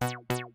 Tchau.